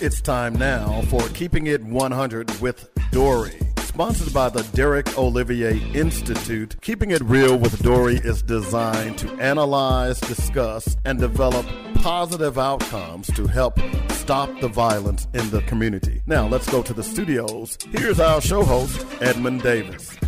It's time now for Keeping It 100 with DORI. Sponsored by the Derek Olivier Institute, Keeping It Real with DORI is designed to analyze, discuss, and develop positive outcomes to help stop the violence in the community. Now, let's go to the studios. Here's our show host, Edmund Davis.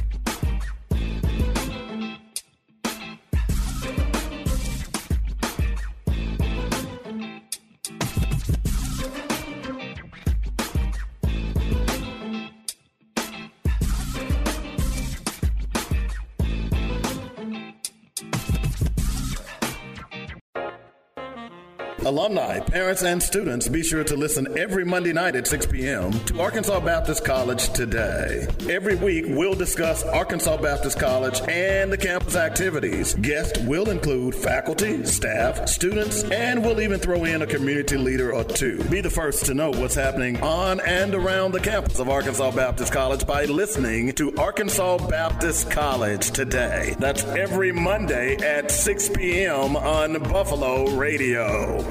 Alumni, parents, and students, be sure to listen every Monday night at 6 p.m. to Arkansas Baptist College Today. Every week, we'll discuss Arkansas Baptist College and the campus activities. Guests will include faculty, staff, students, and we'll even throw in a community leader or two. Be the first to know what's happening on and around the campus of Arkansas Baptist College by listening to Arkansas Baptist College Today. That's every Monday at 6 p.m. on Buffalo Radio.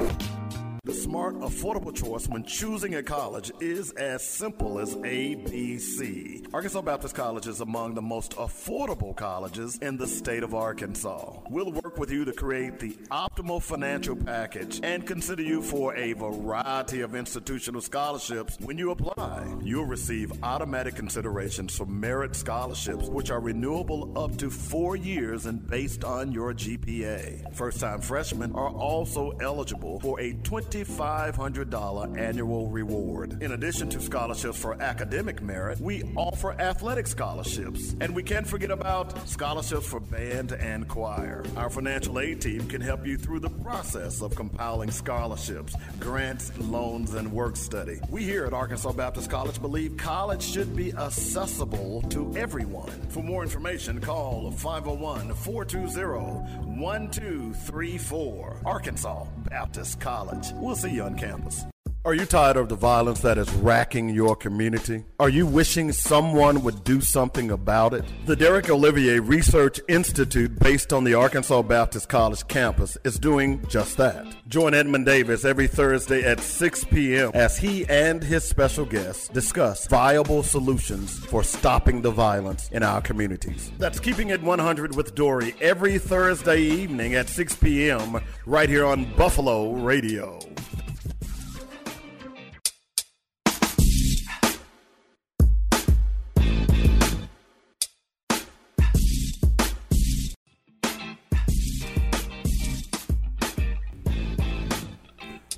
The smart, affordable choice when choosing a college is as simple as ABC. Arkansas Baptist College is among the most affordable colleges in the state of Arkansas. We'll work with you to create the optimal financial package and consider you for a variety of institutional scholarships when you apply. You'll receive automatic considerations for merit scholarships, which are renewable up to four years and based on your GPA. First time freshmen are also eligible for a 20 $2,500 annual reward. In addition to scholarships for academic merit, we offer athletic scholarships. And we can't forget about scholarships for band and choir. Our financial aid team can help you through the process of compiling scholarships, grants, loans, and work study. We here at Arkansas Baptist College believe college should be accessible to everyone. For more information, call 501 420 1234. Arkansas Baptist College. We'll see you on campus. Are you tired of the violence that is racking your community? Are you wishing someone would do something about it? The Derek Olivier Research Institute, based on the Arkansas Baptist College campus, is doing just that. Join Edmund Davis every Thursday at 6 p.m. as he and his special guests discuss viable solutions for stopping the violence in our communities. That's Keeping It 100 with DORI every Thursday evening at 6 p.m. right here on Buffalo Radio.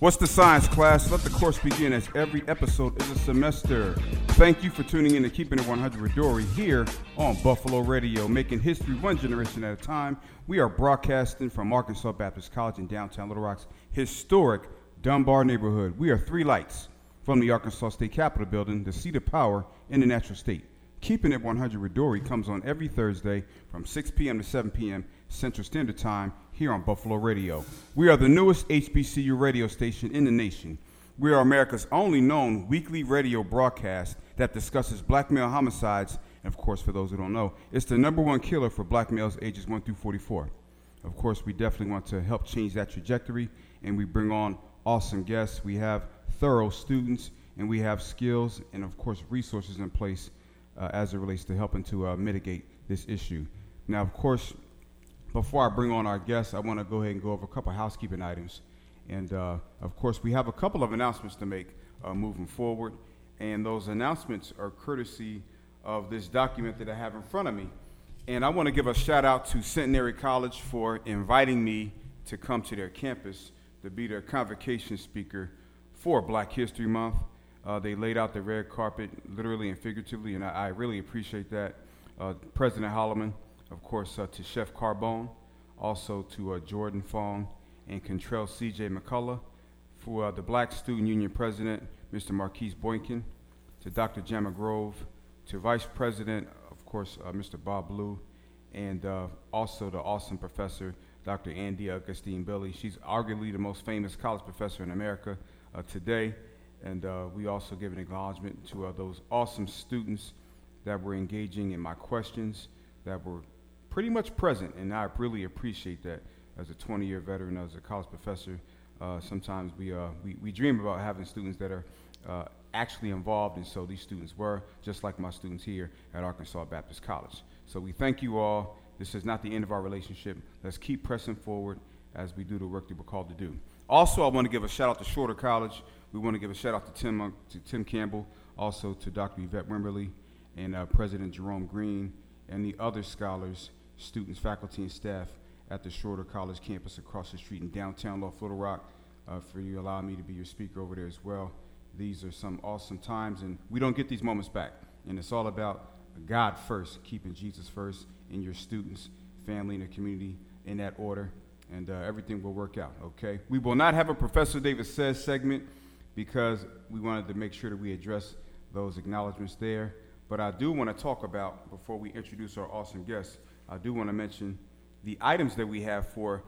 What's the science class? Let the course begin as every episode is a semester. Thank you for tuning in to Keeping It 100 with DORI here on Buffalo Radio, making history one generation at a time. We are broadcasting from Arkansas Baptist College in downtown Little Rock's historic Dunbar neighborhood. We are three lights from the Arkansas State Capitol building, the seat of power in the natural state. Keeping It 100 with DORI comes on every Thursday from 6 p.m. to 7 p.m. Central Standard Time here on Buffalo Radio. We are the newest HBCU radio station in the nation. We are America's only known weekly radio broadcast that discusses black male homicides. And of course, for those who don't know, it's the number one killer for black males ages 1 through 44. Of course, we definitely want to help change that trajectory, and we bring on awesome guests. We have thorough students, and we have skills and, of course, resources in place uh, as it relates to helping to uh, mitigate this issue. Now, of course, before I bring on our guests, I want to go ahead and go over a couple of housekeeping items. And uh, of course, we have a couple of announcements to make uh, moving forward. And those announcements are courtesy of this document that I have in front of me. And I want to give a shout out to Centenary College for inviting me to come to their campus to be their convocation speaker for Black History Month. Uh, they laid out the red carpet literally and figuratively, and I, I really appreciate that. Uh, President Holoman, of course, uh, to Chef Carbone, also to uh, Jordan Fong and Contrell C.J. McCullough, for uh, the Black Student Union President, Mr. Marquise Boykin, to Dr. Gemma Grove, to Vice President, of course, uh, Mr. Bob Blue, and uh, also the awesome professor, Dr. Andy Augustine Billy. She's arguably the most famous college professor in America uh, today. And we also give an acknowledgement to those awesome students that were engaging in my questions, that were pretty much present, and I really appreciate that as a 20 year veteran, as a college professor. uh, sometimes we, uh, we, we dream about having students that are uh, actually involved, and so these students were, just like my students here at Arkansas Baptist College. So we thank you all. This is not the end of our relationship. Let's keep pressing forward as we do the work that we're called to do. Also, I want to give a shout out to Shorter College. We want to give a shout out to Tim, uh, to Tim Campbell, also to Dr. Yvette Wimberly and uh, President Jerome Green, and the other scholars, students, faculty, and staff at the Shorter College campus across the street in downtown Little Rock uh, for you allowing me to be your speaker over there as well. These are some awesome times, and we don't get these moments back. And it's all about God first, keeping Jesus first in your students, family, and the community in that order, and uh, everything will work out, okay? We will not have a Professor Davis Says segment because we wanted to make sure that we address those acknowledgments there. But I do want to talk about, before we introduce our awesome guests, I do want to mention the items that we have for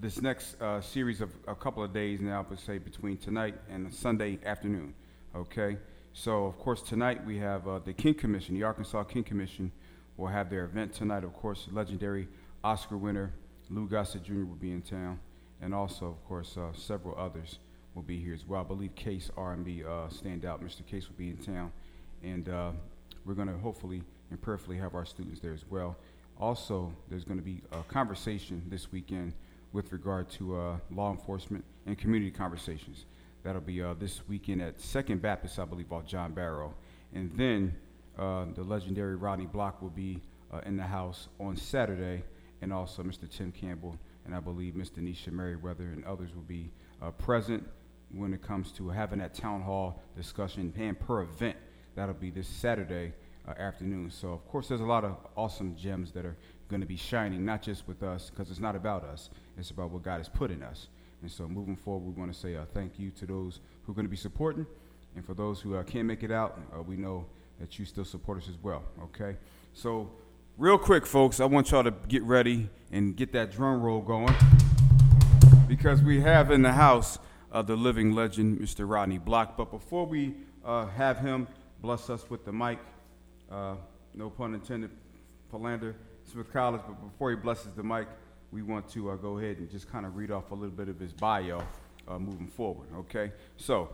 this next uh, series of a couple of days now, but say between tonight and Sunday afternoon. Okay? So, of course, tonight we have uh, the King Commission, the Arkansas King Commission will have their event tonight. Of course, legendary Oscar winner Lou Gossett Jr. will be in town, and also, of course, uh, several others will be here as well. I believe Case R&B uh, standout, Mr. Case will be in town, and uh, we're going to hopefully and prayerfully have our students there as well. Also, there's going to be a conversation this weekend with regard to uh, law enforcement and community conversations. That'll be uh, this weekend at Second Baptist, I believe, off John Barrow. And then uh, the legendary Rodney Block will be uh, in the house on Saturday, and also Mr. Tim Campbell, and I believe Ms. Denisha Merriweather and others will be uh, present when it comes to having that town hall discussion and per event. That'll be this Saturday uh, afternoon. So, of course, there's a lot of awesome gems that are going to be shining, not just with us, because it's not about us, it's about what God has put in us. And so, moving forward, we want to say uh, thank you to those who are going to be supporting. And for those who uh, can't make it out, uh, we know that you still support us as well, okay? So, real quick, folks, I want y'all to get ready and get that drum roll going because we have in the house uh, the living legend, Mr. Rodney Block. But before we uh, have him bless us with the mic, uh, no pun intended, Philander Smith College. But before he blesses the mic, we want to uh, go ahead and just kind of read off a little bit of his bio uh, moving forward, okay? So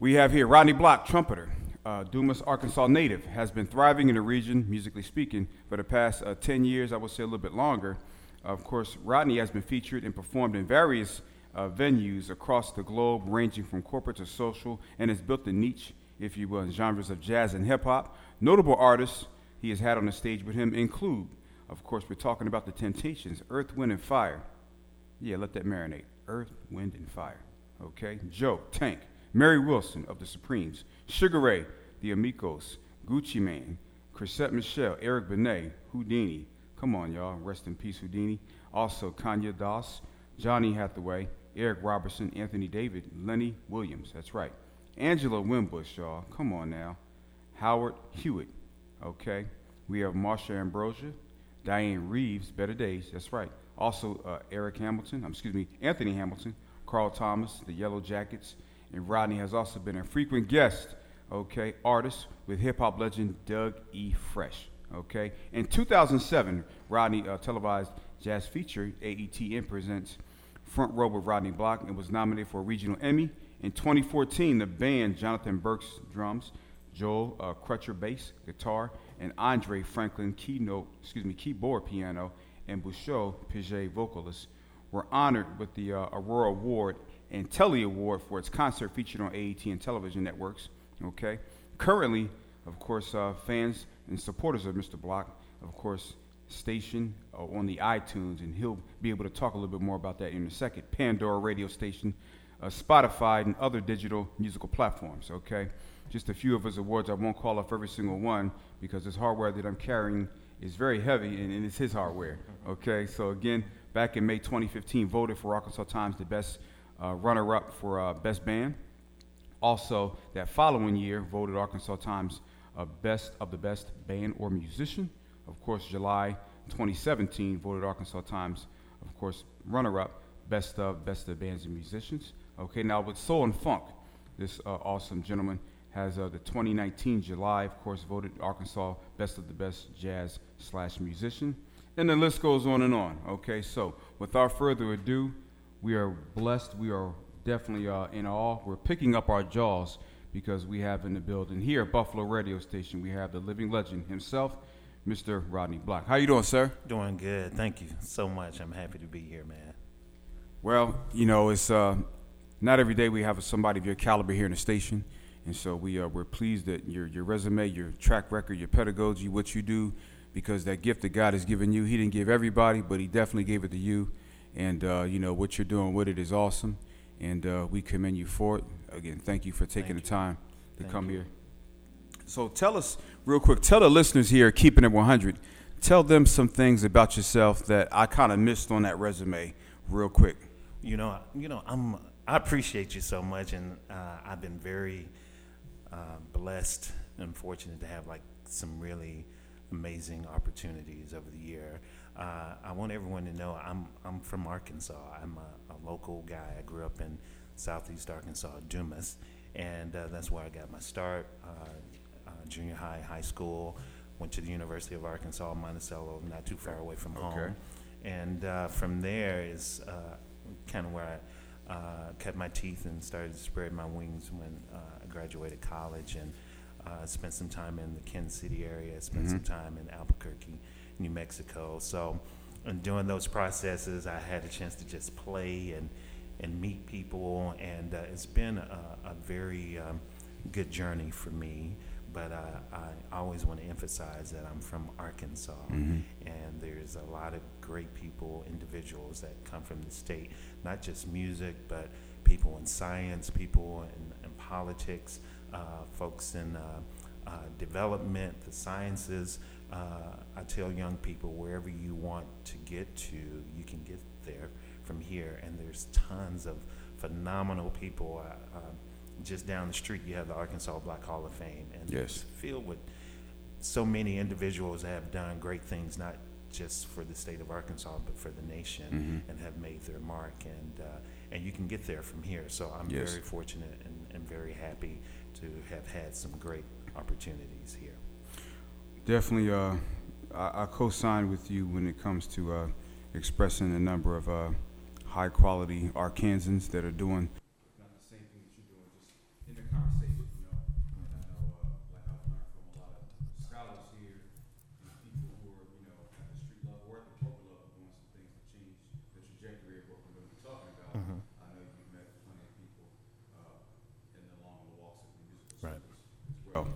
we have here Rodney Block, trumpeter, uh, Dumas, Arkansas native, has been thriving in the region, musically speaking, for the past uh, 10 years, I would say a little bit longer. Of course, Rodney has been featured and performed in various uh, venues across the globe, ranging from corporate to social, and has built a niche, if you will, in genres of jazz and hip hop. Notable artists he has had on the stage with him include, of course, we're talking about the Temptations, Earth, Wind, and Fire. Yeah, let that marinate. Earth, Wind, and Fire. Okay? Joe, Tank, Mary Wilson of the Supremes, Sugar Ray, the Amigos, Gucci Mane, Chrisette Michele, Eric Benet, Whodini. Come on, y'all. Rest in peace, Whodini. Also, Kanye Doss, Johnny Hathaway, Eric Roberson, Anthony David, Lenny Williams. That's right. Angela Winbush, y'all. Come on now. Howard Hewitt. Okay. We have Marsha Ambrosius, Dianne Reeves, Better Days. That's right. Also, uh, Eric Hamilton, um, excuse me, Anthony Hamilton, Carl Thomas, the Yellowjackets, and Rodney has also been a frequent guest, okay, artist with hip hop legend Doug E. Fresh, okay. In 2007, Rodney uh, televised jazz feature AETN presents Front Row with Rodney Block and was nominated for a regional Emmy. In 2014, the band Jonathan Burks drums, Joel uh, Crutcher bass, guitar, and Andre Franklin keynote, excuse me, keyboard piano, and Bouchot Piget vocalist were honored with the uh, Aurora Award and Telly Award for its concert featured on AETN television networks. Okay, currently, of course, uh, fans and supporters of Mr. Block, of course, station uh, on the iTunes, and he'll be able to talk a little bit more about that in a second. Pandora radio station, uh, Spotify, and other digital musical platforms. Okay, just a few of his awards. I won't call off every single one because this hardware that I'm carrying is very heavy, and, and it's his hardware. Okay, so again, back in May 2015, voted for Arkansas Times the best uh, runner-up for uh, best band. Also, that following year, voted Arkansas Times uh, best of the best band or musician. Of course, July 2017 voted Arkansas Times, of course, runner-up, best of best of bands and musicians. Okay, now with Soul and Funk, this uh, awesome gentleman has uh, the 2019 July, of course, voted Arkansas best of the best jazz slash musician, and the list goes on and on. Okay, so without further ado, we are blessed, we are definitely uh, in awe. We're picking up our jaws because we have in the building here at Buffalo Radio Station, we have the living legend himself, Mr. Rodney Block. How you doing, sir? Doing good. Thank you so much. I'm happy to be here, man. Well, you know, it's uh, not every day we have somebody of your caliber here in the station, and so we uh, we're pleased that your your resume, your track record, your pedagogy, what you do, because that gift that God has given you, He didn't give everybody, but He definitely gave it to you, and uh, you know what you're doing with it is awesome, and uh, we commend you for it. Again, thank you for taking Thank the time to Thank come you. here. So tell us real quick. Tell the listeners here, keeping it 100. Tell them some things about yourself that I kind of missed on that resume, real quick. You know, you know, I'm. I appreciate you so much, and uh, I've been very uh, blessed and fortunate to have like some really amazing opportunities over the year. Uh, I want everyone to know I'm I'm from Arkansas. I'm a, a local guy. I grew up in Southeast Arkansas, Dumas, and uh, that's where I got my start. Uh, uh, junior high, high school. Went to the University of Arkansas, Monticello, not too far away from home. Okay. And uh, from there is uh, kind of where I uh, cut my teeth and started to spread my wings when uh, I graduated college and uh, spent some time in the Kansas City area, spent some time in Albuquerque, New Mexico. So, and during those processes, I had a chance to just play and and meet people, and uh, it's been a, a very um, good journey for me. But uh, I always want to emphasize that I'm from Arkansas, and there's a lot of great people, individuals that come from the state, not just music, but people in science, people in, in politics, uh, folks in uh, uh, development, the sciences. Uh, I tell young people wherever you want to get to, you can get there from here. And there's tons of phenomenal people. Uh, uh, just down the street, you have the Arkansas Black Hall of Fame, and Yes. it's filled with so many individuals that have done great things, not just for the state of Arkansas, but for the nation, Mm-hmm. and have made their mark. And uh, and you can get there from here. So I'm Yes. very fortunate and, and very happy to have had some great opportunities here. Definitely, uh, I, I co-sign with you when it comes to uh, expressing the number of uh, high-quality Arkansans that are doing not the same thing that you're doing, just in the conversation, you know. And I know, uh, like I've learned from a lot of scholars here and people who are, you know, at the street level or at the corporate level doing some things to change the trajectory of what we're going to be talking about. I know you've met plenty of people uh, in the along the walks of the musical Right. circles well.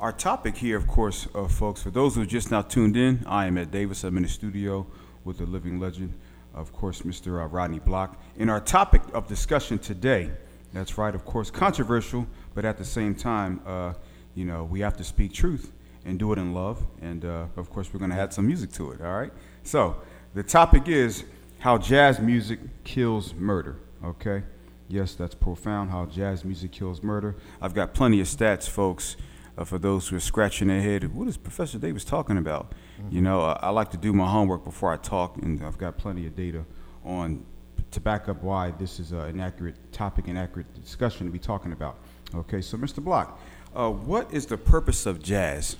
Our topic here, of course, uh, folks, for those who are just now tuned in, I am Ed Davis. I'm in the studio with the living legend, of course, Mr. Uh, Rodney Block. And our topic of discussion today, that's right, of course, controversial, but at the same time, uh, you know, we have to speak truth and do it in love. And, uh, of course, we're going to add some music to it, all right? So, the topic is how jazz music kills murder, okay? Yes, that's profound how jazz music kills murder. I've got plenty of stats, folks, uh, for those who are scratching their head. What is Professor Davis talking about? You know, I like to do my homework before I talk, and I've got plenty of data on to back up why this is uh, an accurate topic and accurate discussion to be talking about. Okay, so Mr. Block, uh, what is the purpose of jazz?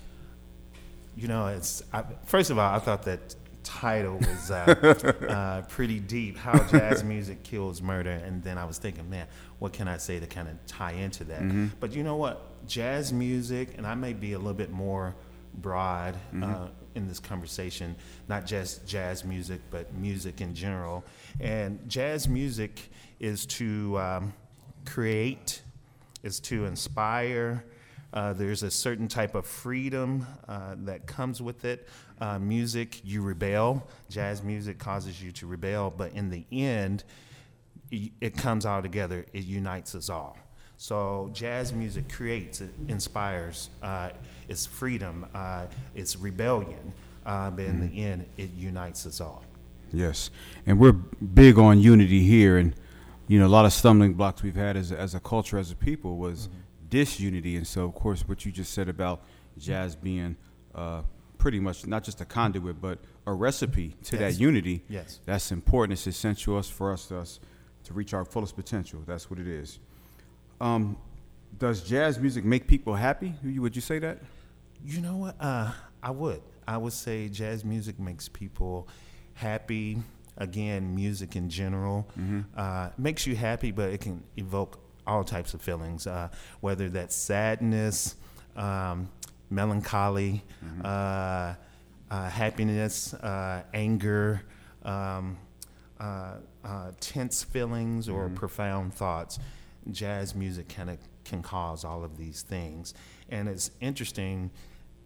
You know, it's I, first of all, I thought that title was uh, uh, pretty deep. How jazz music kills murder, and then I was thinking, man, what can I say to kind of tie into that? But you know what, jazz music, and I may be a little bit more broad uh, in this conversation, not just jazz music, but music in general. And jazz music is to um, create, is to inspire. Uh, there's a certain type of freedom uh, that comes with it. Uh, music, you rebel. Jazz music causes you to rebel, but in the end, it comes all together. It unites us all. So jazz music creates, it inspires. Uh, it's freedom. Uh, it's rebellion. Uh, but in the end, it unites us all. Yes, and we're big on unity here, and you know a lot of stumbling blocks we've had as a, as a culture, as a people, was disunity, and so of course what you just said about jazz being uh, pretty much not just a conduit, but a recipe to Yes. that unity. Yes. that's important. It's essential us for us, us to reach our fullest potential. That's what it is. Um, does jazz music make people happy? Would you say that? You know what? Uh, I would. I would say jazz music makes people happy. again, music in general uh, makes you happy, but it can evoke all types of feelings, uh, whether that's sadness, um, melancholy, uh, uh, happiness, uh, anger, um, uh, uh, tense feelings, or profound thoughts. Jazz music kind of can cause all of these things, and it's interesting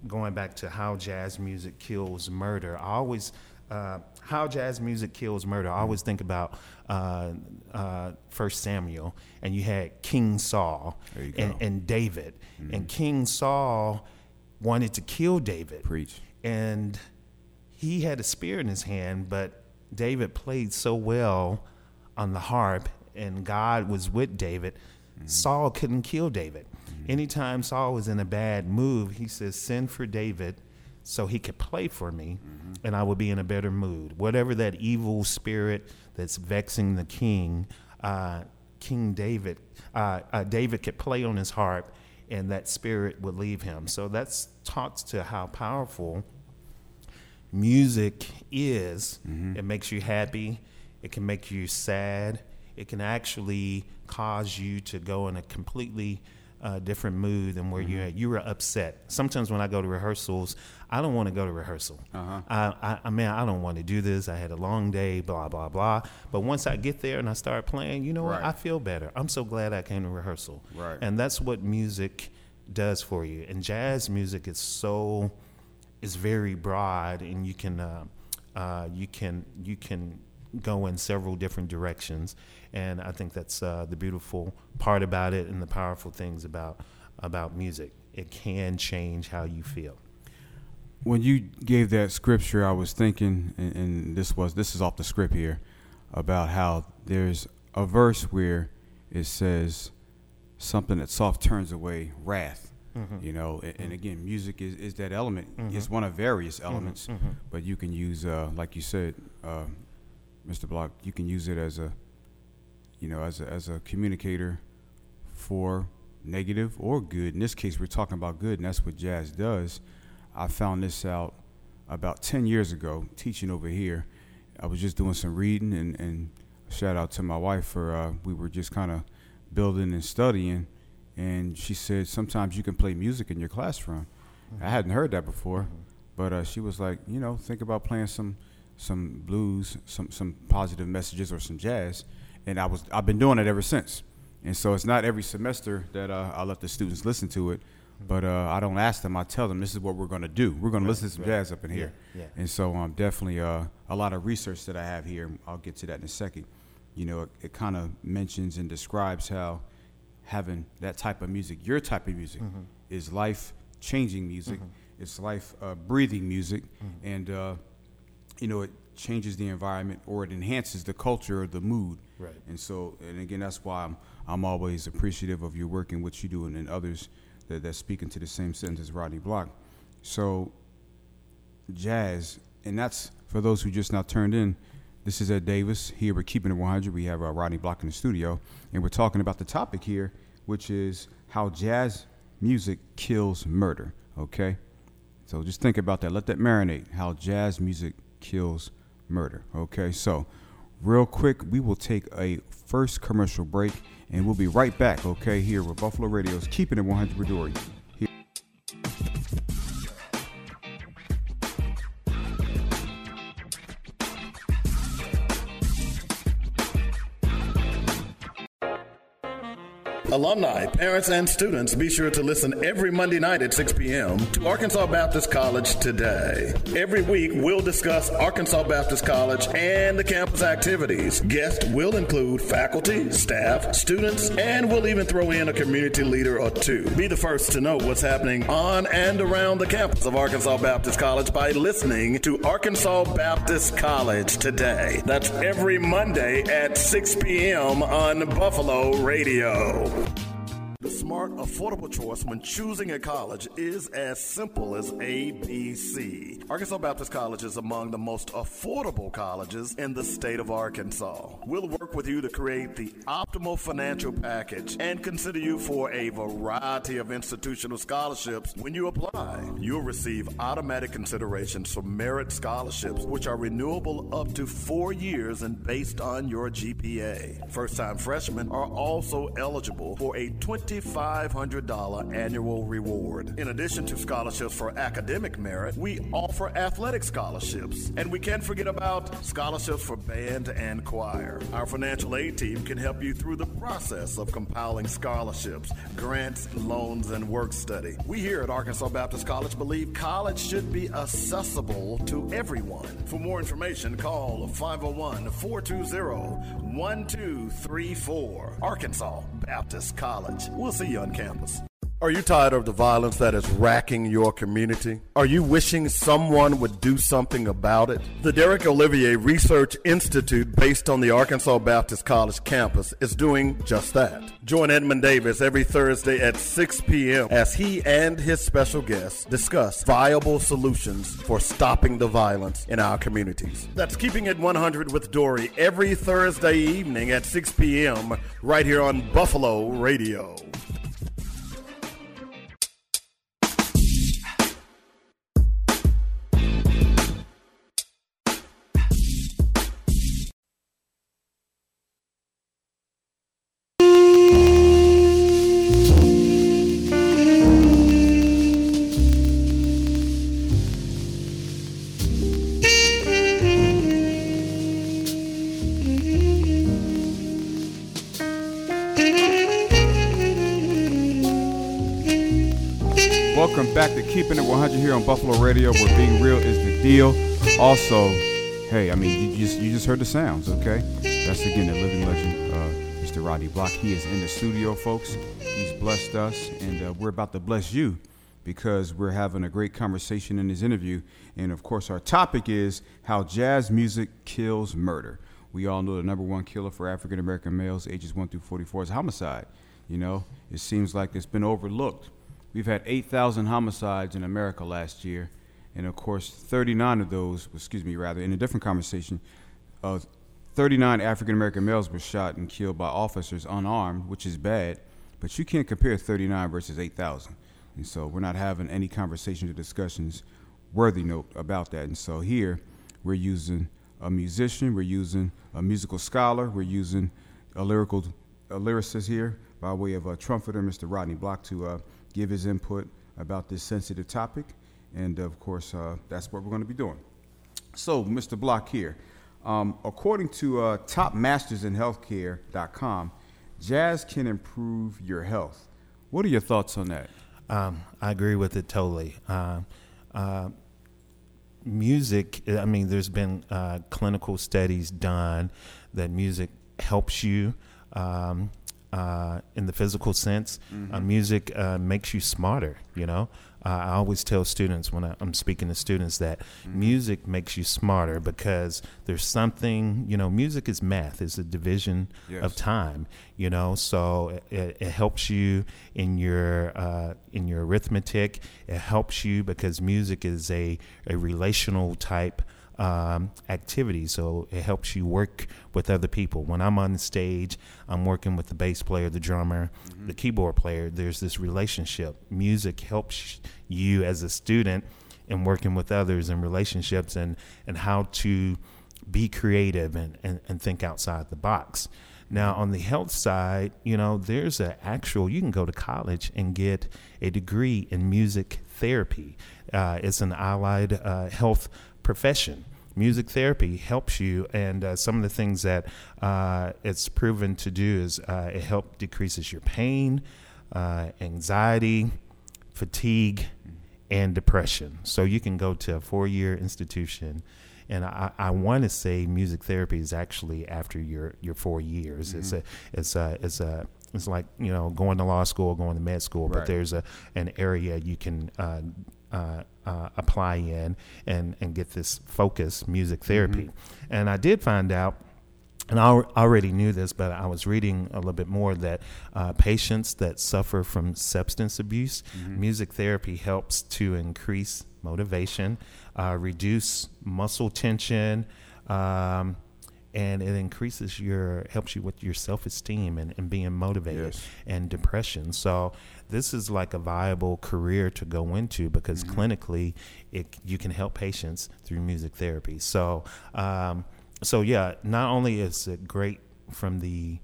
going back to how jazz music kills murder. I always uh, how jazz music kills murder. I always think about uh, uh, First Samuel, and you had King Saul and, and David, and King Saul wanted to kill David, Preach. and he had a spear in his hand, but David played so well on the harp, and God was with David. Saul couldn't kill David. Anytime Saul was in a bad mood, he says, "Send for David." So he could play for me, and I would be in a better mood. Whatever that evil spirit that's vexing the king, uh, King David, uh, uh, David could play on his harp, and that spirit would leave him. So that's talks to how powerful music is. It makes you happy. It can make you sad. It can actually cause you to go in a completely uh, different mood than where you're at. You were upset. Sometimes when I go to rehearsals, I don't want to go to rehearsal. Uh-huh. I, I, I mean, I don't want to do this. I had a long day, blah, blah, blah. But once I get there and I start playing, you know what? I feel better. I'm so glad I came to rehearsal. Right. And that's what music does for you. And jazz music is so is very broad, and you can uh, uh, you can you can go in several different directions. And I think that's uh, the beautiful part about it, and the powerful things about about music. It can change how you feel. when you gave that scripture, I was thinking, and, and this was this is off the script here, about how there's a verse where it says something that soft turns away wrath. You know, and, and again, music is, is that element. It's one of various elements, but you can use, uh, like you said, uh, Mr. Block, you can use it as a, you know, as a, as a communicator for negative or good. In this case, we're talking about good, and that's what jazz does. I found this out about 10 years ago, teaching over here. I was just doing some reading, and, and shout out to my wife for, uh, we were just kind of building and studying, and she said, sometimes you can play music in your classroom. I hadn't heard that before, but uh, she was like, you know, think about playing some some blues, some some positive messages, or some jazz. And I was I've been doing it ever since. And so it's not every semester that uh, I let the students listen to it, but uh, I don't ask them. I tell them this is what we're going to do. We're going to listen to some jazz up in here. Yeah, yeah. And so um, definitely uh, a lot of research that I have here. I'll get to that in a second. You know, it, it kind of mentions and describes how having that type of music, your type of music, is life changing music. It's life uh, breathing music, and uh, you know it changes the environment or it enhances the culture or the mood. Right. And so, and again, that's why I'm I'm always appreciative of your work and what you do, and, and others that that speak into the same sentence as Rodney Block. So, jazz, and that's for those who just now turned in. This is Ed Davis here. We're keeping it 100. We have uh, Rodney Block in the studio, and we're talking about the topic here, which is how jazz music kills murder. Okay, so just think about that. Let that marinate. How jazz music kills murder. Okay, so real quick, we will take a first commercial break, and we'll be right back. Okay, here with Buffalo Radio's keeping it 100 with. Alumni, parents, and students, be sure to listen every Monday night at 6 p.m. to Arkansas Baptist College Today. Every week, we'll discuss Arkansas Baptist College and the campus activities. Guests will include faculty, staff, students, and we'll even throw in a community leader or two. Be the first to know what's happening on and around the campus of Arkansas Baptist College by listening to Arkansas Baptist College Today. That's every Monday at 6 p.m. on Buffalo Radio. The smart, affordable choice when choosing a college is as simple as ABC. Arkansas Baptist College is among the most affordable colleges in the state of Arkansas. We'll work with you to create the optimal financial package and consider you for a variety of institutional scholarships when you apply. You'll receive automatic considerations for merit scholarships, which are renewable up to four years and based on your GPA. First time freshmen are also eligible for a 20 $2,500 annual reward. In addition to scholarships for academic merit, we offer athletic scholarships. And we can't forget about scholarships for band and choir. Our financial aid team can help you through the process of compiling scholarships, grants, loans, and work study. We here at Arkansas Baptist College believe college should be accessible to everyone. For more information, call 501 420 1234. Arkansas Baptist College. We'll see you on campus. Are you tired of the violence that is racking your community? Are you wishing someone would do something about it? The Derek Olivier Research Institute, based on the Arkansas Baptist College campus, is doing just that. Join Edmund Davis every Thursday at 6 p.m. as he and his special guests discuss viable solutions for stopping the violence in our communities. That's Keeping It 100 with DORI every Thursday evening at 6 p.m. right here on Buffalo Radio. Buffalo Radio, where being real is the deal. Also, hey, I mean, you just you just heard the sounds, okay? That's again the living legend, uh, Mr. Rodney Block. He is in the studio, folks. He's blessed us, and uh, we're about to bless you because we're having a great conversation in this interview. And of course, our topic is how jazz music kills murder. We all know the number one killer for African American males ages 1 through 44 is homicide. You know, it seems like it's been overlooked We've had 8,000 homicides in America last year, and of course, 39 of those, excuse me, rather, in a different conversation, uh, 39 African American males were shot and killed by officers unarmed, which is bad, but you can't compare 39 versus 8,000. And so we're not having any conversations or discussions worthy note about that. And so here we're using a musician, we're using a musical scholar, we're using a lyrical a lyricist here by way of a trumpeter, Mr. Rodney Block, to uh, give his input about this sensitive topic. And of course, uh, that's what we're going to be doing. So, Mr. Block here, um, according to uh, topmastersinhealthcare.com, jazz can improve your health. What are your thoughts on that? Um, I agree with it totally. Uh, uh, music, I mean, there's been uh, clinical studies done that music helps you. Um, uh, in the physical sense. Uh, mm-hmm. Uh, music uh, makes you smarter. You know, uh, I always tell students when I, am speaking to students that mm-hmm. music makes you smarter because there's something. You know, music is math. It's a division yes. of time. You know, so it, it helps you in your uh, in your arithmetic. It helps you because music is a a relational type um, activity. So it helps you work with other people. When I'm on the stage, I'm working with the bass player, the drummer, mm-hmm. the keyboard player. There's this relationship. Music helps you as a student in working with others in relationships and, and how to be creative and, and, and think outside the box. Now, on the health side, you know, there's an actual, you can go to college and get a degree in music therapy. Uh, it's an allied uh, health profession. Music therapy helps you, and uh, some of the things that uh, it's proven to do is uh, it helps decreases your pain, uh, anxiety, fatigue, and depression. So you can go to a four-year institution and I, I want to say music therapy is actually after your your four years. Mm-hmm. It's a it's a it's a it's like you know going to law school, going to med school, right. but there's a an area you can uh, uh, uh, apply in and, and get this focus music therapy. Mm-hmm. And I did find out and I already knew this, but I was reading a little bit more that uh, patients that suffer from substance abuse, mm-hmm. music therapy helps to increase motivation, uh, reduce muscle tension, um, and it increases your helps you with your self esteem and, and being motivated yes. and depression. So this is like a viable career to go into because mm-hmm. clinically, it you can help patients through music therapy. So. Um, so yeah, not only is it great from the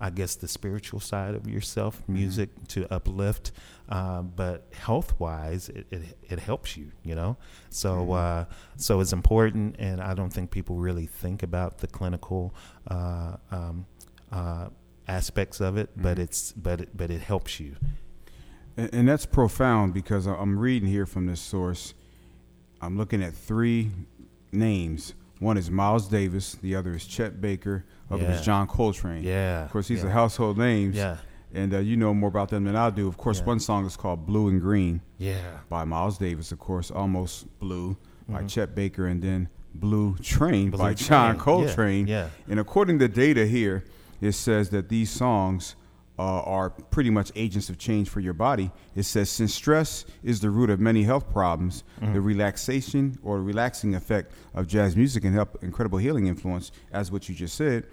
I guess the spiritual side of yourself, mm-hmm. music mm-hmm. to uplift, uh, but health wise, it, it, it, helps you, you know. So mm-hmm. uh, so it's important, and I don't think people really think about the clinical uh, um, uh, aspects of it, mm-hmm. but it's but it, but it helps you. And, and that's profound because I'm reading here from this source. I'm looking at three names one is Miles Davis, the other is Chet Baker, other yeah. is John Coltrane. Yeah. Of course, these yeah. are household names. Yeah. And uh, you know more about them than I do. Of course, yeah. one song is called Blue in Green. Yeah. By Miles Davis, of course, Almost Blue mm-hmm. by Chet Baker, and then Blue Train Blue by Train. John Coltrane. Yeah. And according to data here, it says that these songs uh, are pretty much agents of change for your body. It says since stress is the root of many health problems, mm-hmm. the relaxation or relaxing effect of jazz music can help incredible healing influence, as what you just said.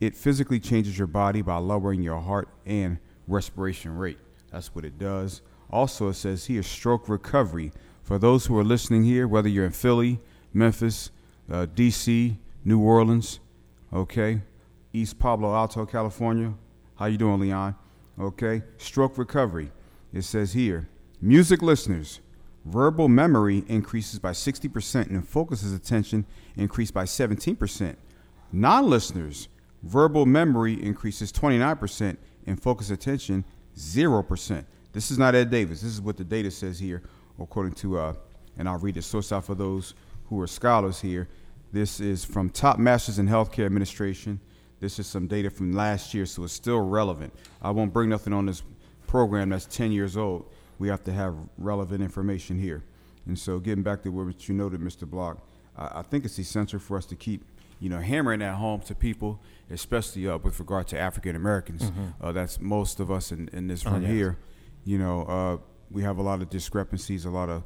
It physically changes your body by lowering your heart and respiration rate. That's what it does. Also, it says here stroke recovery. For those who are listening here, whether you're in Philly, Memphis, uh, DC, New Orleans, okay, East Palo Alto, California, how you doing, Leon? Okay. Stroke recovery. It says here, music listeners, verbal memory increases by 60% and focuses attention increased by 17%. Non-listeners, verbal memory increases 29% and focus attention 0%. This is not Ed Davis. This is what the data says here, according to, uh, and I'll read the source out for those who are scholars here. This is from Top Masters in Healthcare Administration. This is some data from last year, so it's still relevant. I won't bring nothing on this program that's 10 years old. We have to have relevant information here. And so, getting back to what you noted, Mr. Block, I, I think it's essential for us to keep, you know, hammering that home to people, especially uh, with regard to African Americans. Mm-hmm. Uh, that's most of us in, in this oh, room oh, yes. here. You know, uh, we have a lot of discrepancies, a lot of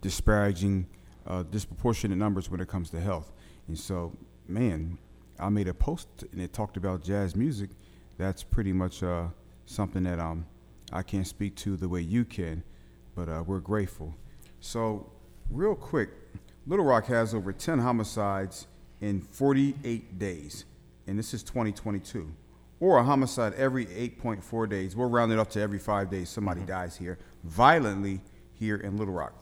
disparaging, uh, disproportionate numbers when it comes to health. And so, man, I made a post and it talked about jazz music. That's pretty much uh, something that um, I can't speak to the way you can, but uh, we're grateful. So, real quick, Little Rock has over 10 homicides in 48 days, and this is 2022, or a homicide every 8.4 days. We'll round it up to every five days somebody mm-hmm. dies here, violently here in Little Rock.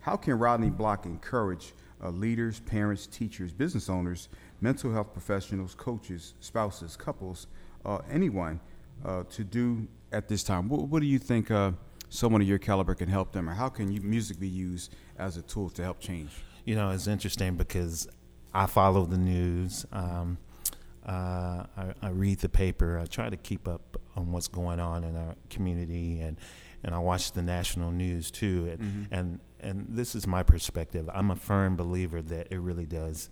How can Rodney Block encourage uh, leaders, parents, teachers, business owners mental health professionals, coaches, spouses, couples, uh, anyone uh, to do at this time? What, what do you think uh, someone of your caliber can help them, or how can you, music be used as a tool to help change? You know, it's interesting because I follow the news. Um, uh, I, I, read the paper. I try to keep up on what's going on in our community, and and I watch the national news too. And mm-hmm. and and this is my perspective. I'm a firm believer that it really does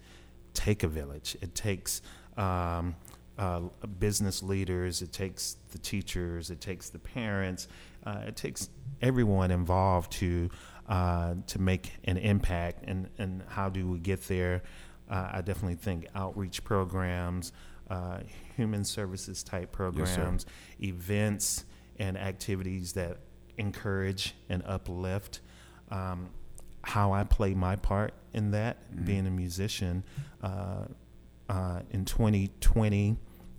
take a village. It takes um, uh, business leaders, it takes the teachers, it takes the parents, uh, it takes everyone involved to uh, to make an impact. And, and how do we get there? Uh, I definitely think outreach programs, uh, human services type programs, yes, events, and activities that encourage and uplift. Um, how I play my part in that, mm-hmm. being a musician. Uh, uh, in 2020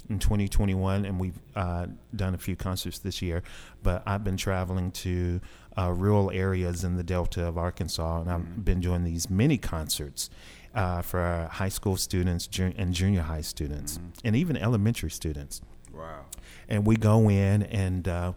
in 2021, and we've uh, done a few concerts this year. But I've been traveling to uh, rural areas in the Delta of Arkansas, and I've mm-hmm. been doing these mini concerts uh, for high school students jun- and junior high students, mm-hmm. and even elementary students. Wow! And we go in and uh,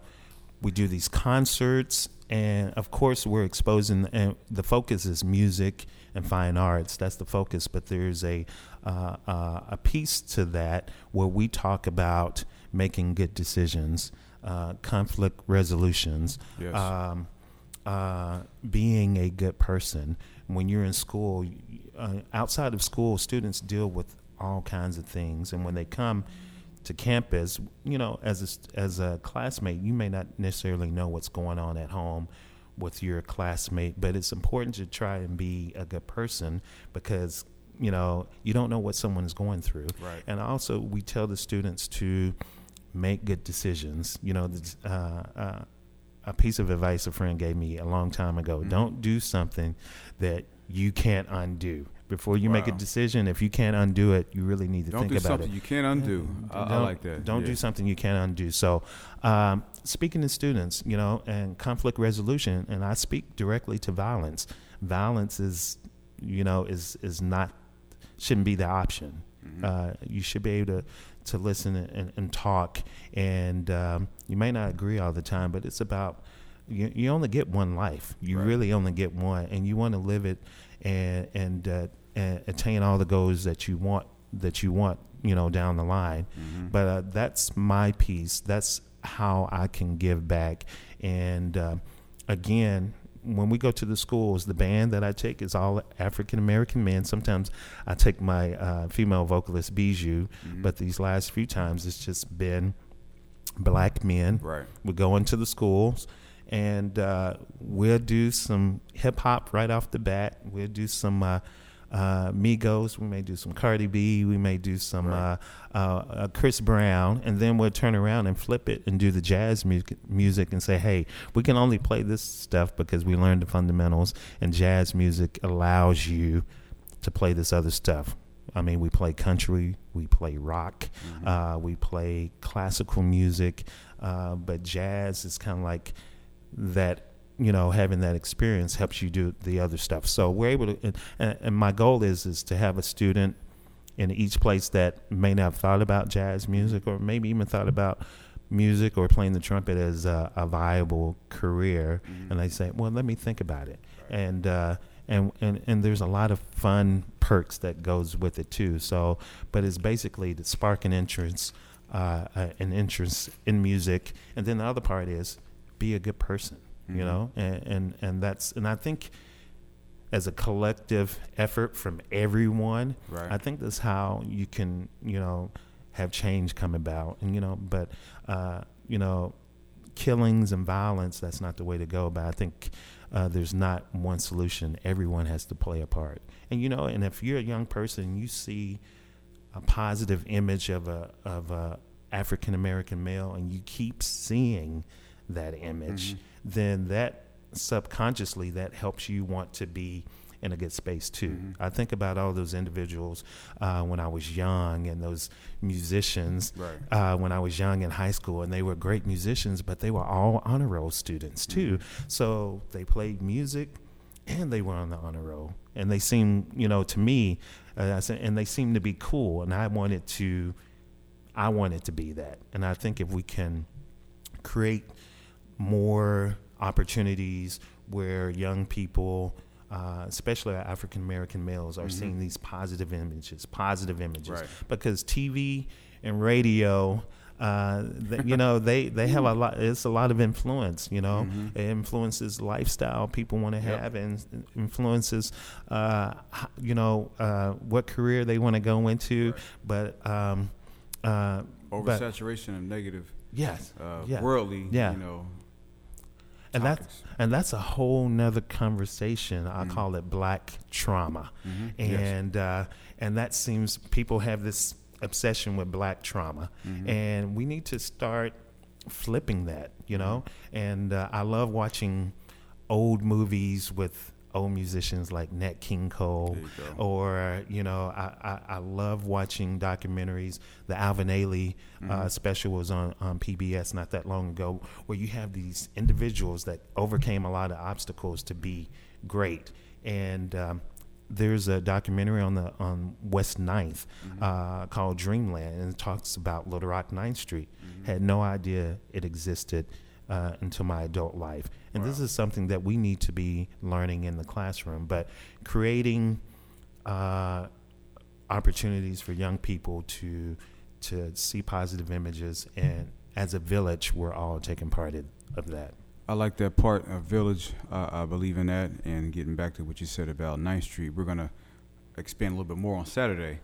we do these concerts and of course we're exposing and the focus is music and fine arts that's the focus but there's a uh, uh, a piece to that where we talk about making good decisions uh, conflict resolutions yes. um, uh, being a good person when you're in school uh, outside of school students deal with all kinds of things. And when they come to campus, you know, as a, as a classmate, you may not necessarily know what's going on at home with your classmate, but it's important to try and be a good person because you know you don't know what someone is going through. Right. And also, we tell the students to make good decisions. You know, uh, uh, a piece of advice a friend gave me a long time ago: mm-hmm. don't do something that you can't undo before you wow. make a decision. If you can't undo it, you really need to don't think about it. Don't do something you can't undo. I, I, like that. Don't yeah. do something you can't undo. So, um, speaking to students, you know, and conflict resolution, and I speak directly to violence. Violence is, you know, is is not shouldn't be the option. Mm-hmm. Uh, you should be able to to listen and, and talk, and um, you may not agree all the time, but it's about you, you only get one life. You right. really only get one, and you want to live it and and, uh, and attain all the goals that you want that you want you know down the line. Mm-hmm. But uh, that's my piece. That's how I can give back. And uh, again, when we go to the schools, the band that I take is all African American men. Sometimes I take my uh, female vocalist Bijou, mm-hmm. but these last few times it's just been black men. Right. We go into the schools and uh, we'll do some hip hop right off the bat. We'll do some uh, Migos. We may do some Cardi B. We may do some right. Uh, uh, uh, Chris Brown, and then we'll turn around and flip it and do the jazz music, music and say, hey, we can only play this stuff because we learned the fundamentals, and jazz music allows you to play this other stuff. I mean, we play country, we play rock, mm-hmm. uh, we play classical music, uh, but jazz is kind of like that you know having that experience helps you do the other stuff. So we're able to and, and, my goal is is to have a student in each place that may not have thought about jazz music or maybe even thought about music or playing the trumpet as a, a viable career. Mm-hmm. and they say well let me think about it. Right. and uh, and, and and there's a lot of fun perks that goes with it too. So but it's basically to spark an interest uh, uh, an interest in music. And then the other part is be a good person mm-hmm. you know, and, and and that's and I think as a collective effort from everyone, right. I think that's how you can you know have change come about, and you know, but uh, you know, killings and violence that's not the way to go. But I think. Uh, there's not one solution. Everyone has to play a part. And you know, and if you're a young person, you see a positive image of a of a African American male, and you keep seeing that image, mm-hmm then that subconsciously that helps you want to be in a good space too. Mm-hmm. I think about all those individuals uh, when I was young and those musicians right. uh, when I was young in high school, and they were great musicians, but they were all honor roll students too. Mm-hmm. So they played music and they were on the honor roll, and they seemed, you know, to me, uh, and they seemed to be cool, and I wanted to, I wanted to be that, and I think if we can create more opportunities where young people, uh, especially African American males, are mm-hmm. seeing these positive images, positive images, right. because TV and radio. Uh, you know they they have a lot it's a lot of influence you know mm-hmm. it influences lifestyle people want to have yep. and influences uh, you know uh, what career they want to go into right. but um, uh, oversaturation but, of negative yes uh, yeah. worldly yeah. you know and that's and that's a whole nother conversation. I mm-hmm. call it black trauma, mm-hmm. and yes. uh, and that seems people have this obsession with black trauma, mm-hmm. and we need to start flipping that, you know. Mm-hmm. And uh, I love watching old movies with old musicians like Nat King Cole, you or you know, I, I, I, love watching documentaries. The Alvin Ailey uh, mm-hmm. uh, special was on on PBS not that long ago, where you have these individuals that overcame a lot of obstacles to be great, and um, there's a documentary on the on West 9th mm-hmm. uh, called Dreamland, and it talks about Little Rock Ninth Street. Mm-hmm. Had no idea it existed uh, into my adult life. And wow. this is something that we need to be learning in the classroom, but creating uh, opportunities for young people to to see positive images and as a village we're all taking part of, of that i like that part of village uh, i believe in that and getting back to what you said about ninth street we're going to expand a little bit more on saturday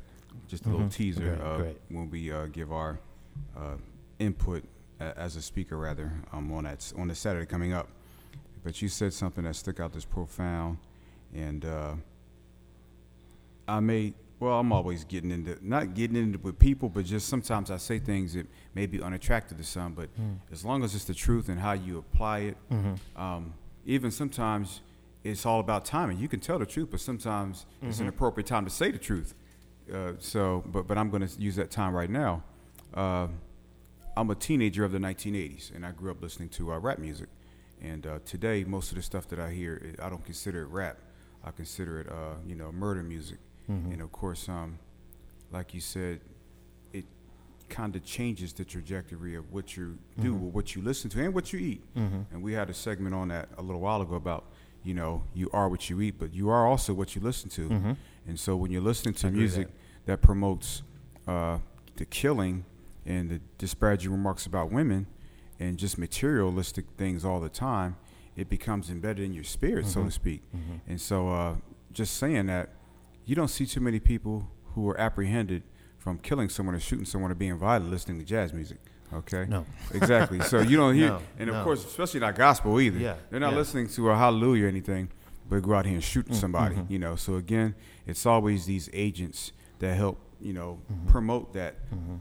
just a little Mhm. teaser Great, uh, when we uh, give our uh, input as a speaker, rather, um, on that on the Saturday coming up. But you said something that stuck out as profound, and uh, I may. Well, I'm always getting into not getting into with people, but just sometimes I say things that may be unattractive to some. But as long as it's the truth and how you apply it, um, even sometimes it's all about timing. You can tell the truth, but sometimes it's an appropriate time to say the truth. Uh, so, but but I'm going to use that time right now. Uh, I'm a teenager of the 1980s, and I grew up listening to uh, rap music. And uh, today, most of the stuff that I hear, I don't consider it rap. I consider it, uh, you know, murder music. And of course, um, like you said, it kind of changes the trajectory of what you do, or what you listen to, and what you eat. And we had a segment on that a little while ago about, you know, you are what you eat, but you are also what you listen to. And so when you're listening to music that promotes uh, the killing and the disparaging remarks about women and just materialistic things all the time, it becomes embedded in your spirit, so to speak. And so, uh, just saying that, you don't see too many people who are apprehended from killing someone or shooting someone or being violent listening to jazz music. Okay. No. Exactly. So you don't hear, No, and of no. course, especially not gospel either. Yeah, They're not yeah. listening to a hallelujah or anything, but go out here and shoot Mm, somebody. mm-hmm. You know. So again, it's always these agents that help you know Mm-hmm. promote that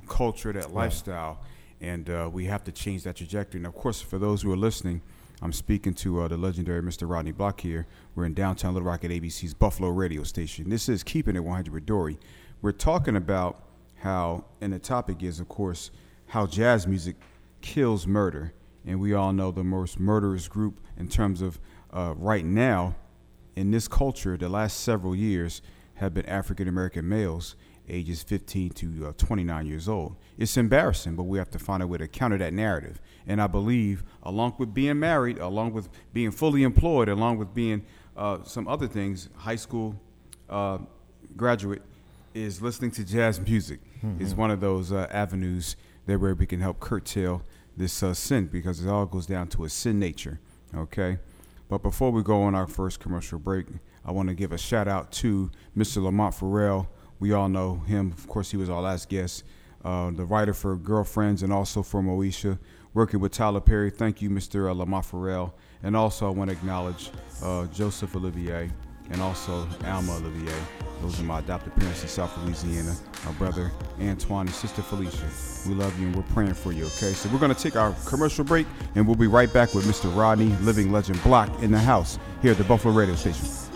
culture, that lifestyle, and uh, we have to change that trajectory. And of course, for those who are listening, I'm speaking to uh, the legendary Mr. Rodney Block here. We're in downtown Little Rock at ABC's Buffalo radio station. This is Keeping It 100 with DORI. We're talking about how, and the topic is, of course, how jazz music kills murder. And we all know the most murderous group in terms of uh, right now in this culture, the last several years have been African American males, ages 15 to uh, 29 years old. It's embarrassing, but we have to find a way to counter that narrative. And I believe, along with being married, along with being fully employed, along with being uh, some other things, high school uh, graduate, is listening to jazz music is one of those uh, avenues that where we can help curtail this uh, sin because it all goes down to a sin nature. Okay. But before we go on our first commercial break, I want to give a shout out to Mr. Lamont Farrell. We all know him. Of course, he was our last guest, uh, the writer for Girlfriends and also for Moesha, working with Tyler Perry. Thank you, Mr. Lamont Farrell. And also, I want to acknowledge uh, Joseph Olivier and also Alma Olivier. Those are my adopted parents in South Louisiana. My brother Antoine and sister Felicia. We love you and we're praying for you, okay? So we're going to take our commercial break and we'll be right back with Mr. Rodney, Living Legend Block in the house here at the Buffalo Radio Station.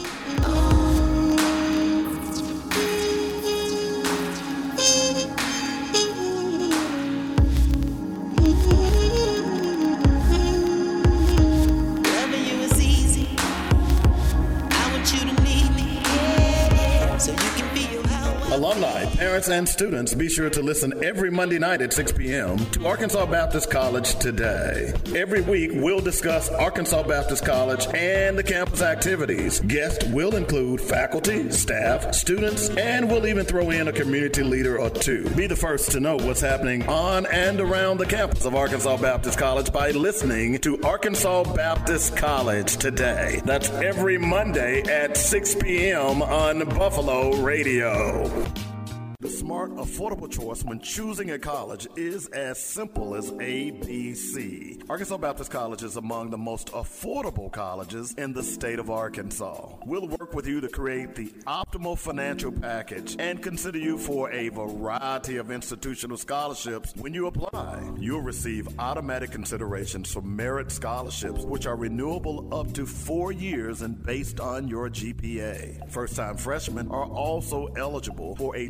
Parents, and students, be sure to listen every Monday night at 6 p.m. to Arkansas Baptist College Today. Every week, we'll discuss Arkansas Baptist College and the campus activities. Guests will include faculty, staff, students, and we'll even throw in a community leader or two. Be the first to know what's happening on and around the campus of Arkansas Baptist College by listening to Arkansas Baptist College Today. That's every Monday at 6 p.m. on Buffalo Radio. The smart, affordable choice when choosing a college is as simple as ABC. Arkansas Baptist College is among the most affordable colleges in the state of Arkansas. We'll work with you to create the optimal financial package and consider you for a variety of institutional scholarships when you apply. You'll receive automatic considerations for merit scholarships, which are renewable up to four years and based on your GPA. First time freshmen are also eligible for a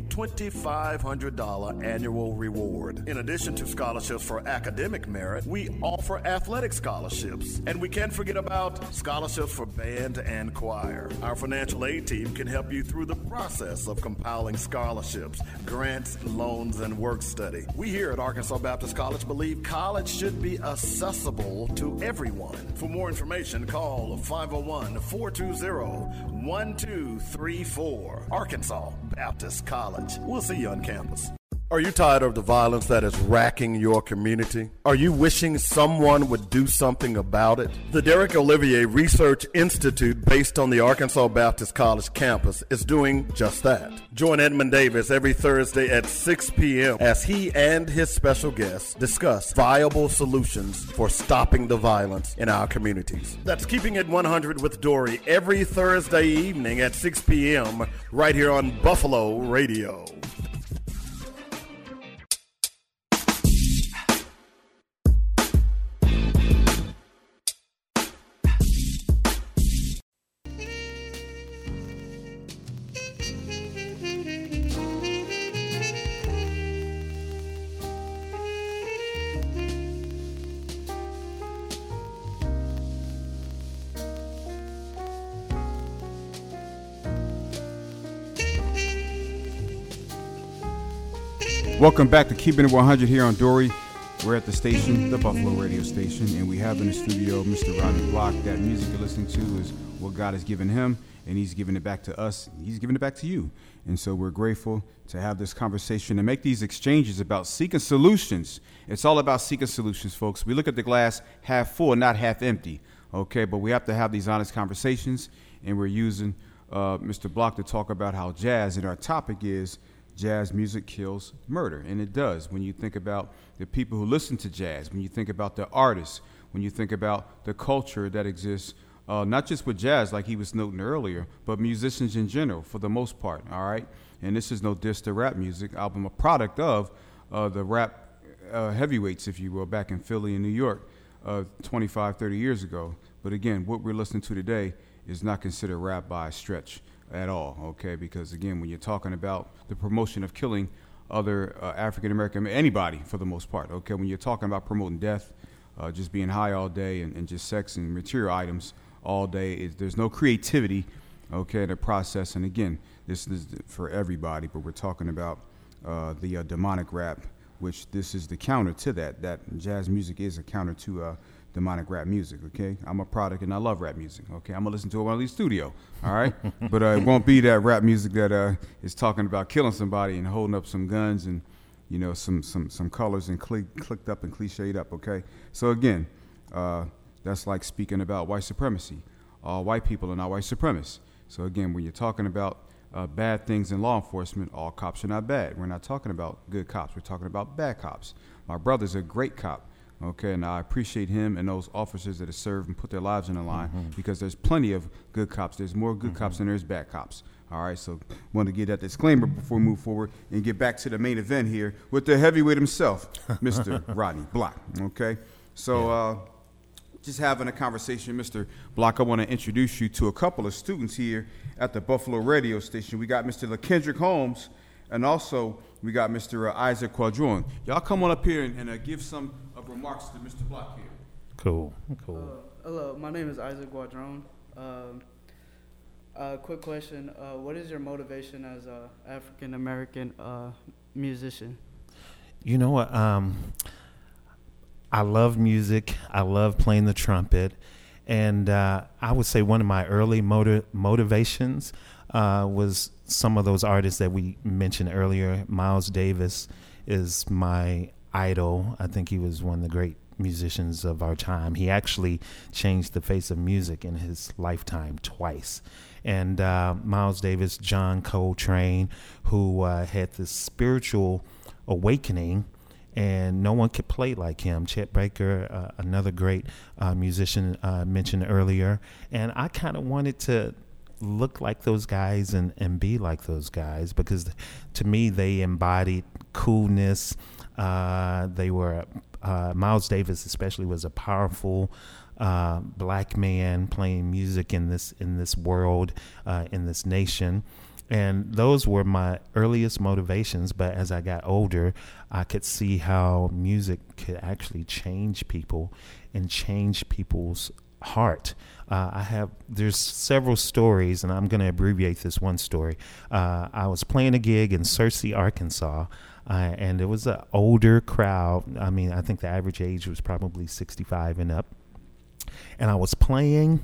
$2,500 annual reward. In addition to scholarships for academic merit, we offer athletic scholarships. And we can't forget about scholarships for band and choir. Our financial aid team can help you through the process of compiling scholarships, grants, loans, and work study. We here at Arkansas Baptist College believe college should be accessible to everyone. For more information, call 501 420 1234. Arkansas Baptist College. We'll see you on campus. Are you tired of the violence that is racking your community? Are you wishing someone would do something about it? The Derek Olivier Research Institute, based on the Arkansas Baptist College campus, is doing just that. Join Edmund Davis every Thursday at 6 p.m. as he and his special guests discuss viable solutions for stopping the violence in our communities. That's Keeping It 100 with DORI every Thursday evening at 6 p.m. right here on Buffalo Radio. Welcome back to Keeping It 100 here on DORI. We're at the station, the Buffalo radio station, and we have in the studio Mr. Rodney Block. That music you're listening to is what God has given him, and he's giving it back to us. He's giving it back to you. And so we're grateful to have this conversation and make these exchanges about seeking solutions. It's all about seeking solutions, folks. We look at the glass half full, not half empty. Okay, but we have to have these honest conversations, and we're using uh, Mr. Block to talk about how jazz, and our topic is jazz music kills murder. And it does when you think about the people who listen to jazz, when you think about the artists, when you think about the culture that exists, uh, not just with jazz, like he was noting earlier, but musicians in general, for the most part, all right? And this is no diss to rap music album, a product of uh, the rap uh, heavyweights, if you will, back in Philly and New York uh, 25, 30 years ago. But again, what we're listening to today is not considered rap by a stretch at all, okay? Because again, when you're talking about the promotion of killing other uh, African American, anybody for the most part, okay? When you're talking about promoting death, uh, just being high all day and, and, just sex and material items all day, is, there's no creativity, okay, in the process. And again, this is for everybody, but we're talking about uh, the uh, demonic rap, which this is the counter to that. That jazz music is a counter to uh, demonic rap music. Okay, I'm a product and I love rap music. Okay, I'm gonna listen to it while I studio. All right, but uh, it won't be that rap music that uh, is talking about killing somebody and holding up some guns and you know some some some colors and cl- clicked up and cliched up. Okay, so again, uh, that's like speaking about white supremacy. All white people are not white supremacists. So again, when you're talking about uh, bad things in law enforcement, all cops are not bad. We're not talking about good cops. We're talking about bad cops. My brother's a great cop. Okay, and I appreciate him and those officers that have served and put their lives on the line mm-hmm. because there's plenty of good cops. There's more good mm-hmm. cops than there's bad cops. All right, so want to get that disclaimer before we move forward and get back to the main event here with the heavyweight himself, Mr. Rodney Block. Okay, so yeah. uh, just having a conversation, Mr. Block. I want to introduce you to a couple of students here at the Buffalo radio station. We got Mr. LaKendrick Holmes, and also we got Mr. Uh, Isaac Guadron. Y'all come on up here and, and uh, give some remarks to Mr. Block here. Cool, cool. Uh, hello, my name is Isaac Guadron. Um, uh, quick question: uh, What is your motivation as a African American uh, musician? You know what? Um, I love music. I love playing the trumpet, and uh, I would say one of my early motiv- motivations uh, was some of those artists that we mentioned earlier. Miles Davis is my idol. I think he was one of the great musicians of our time. He actually changed the face of music in his lifetime twice. And uh, Miles Davis, John Coltrane, who uh, had this spiritual awakening, and no one could play like him. Chet Baker, uh, another great uh, musician uh, mentioned earlier. And I kind of wanted to look like those guys and, and be like those guys because to me they embodied coolness uh, they were uh, Miles Davis, especially, was a powerful uh, black man playing music in this in this world, uh, in this nation. And those were my earliest motivations. But as I got older, I could see how music could actually change people and change people's heart. Uh, I have there's several stories, and I'm going to abbreviate this one story. Uh, I was playing a gig in Searcy, Arkansas, uh, and it was an older crowd. I mean, I think the average age was probably 65 and up. And I was playing,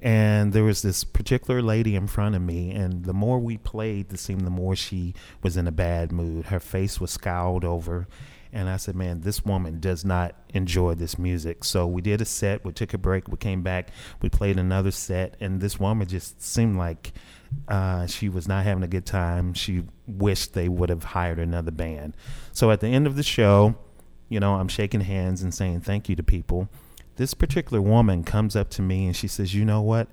And there was this particular lady in front of me, and the more we played, it seemed the more she was in a bad mood. Her face was scowled over. And I said, man, this woman does not enjoy this music. So we did a set, we took a break, we came back, we played another set, and this woman just seemed like uh, she was not having a good time. She wished they would have hired another band. So at the end of the show, you know, I'm shaking hands and saying thank you to people. This particular woman comes up to me and she says, You know what?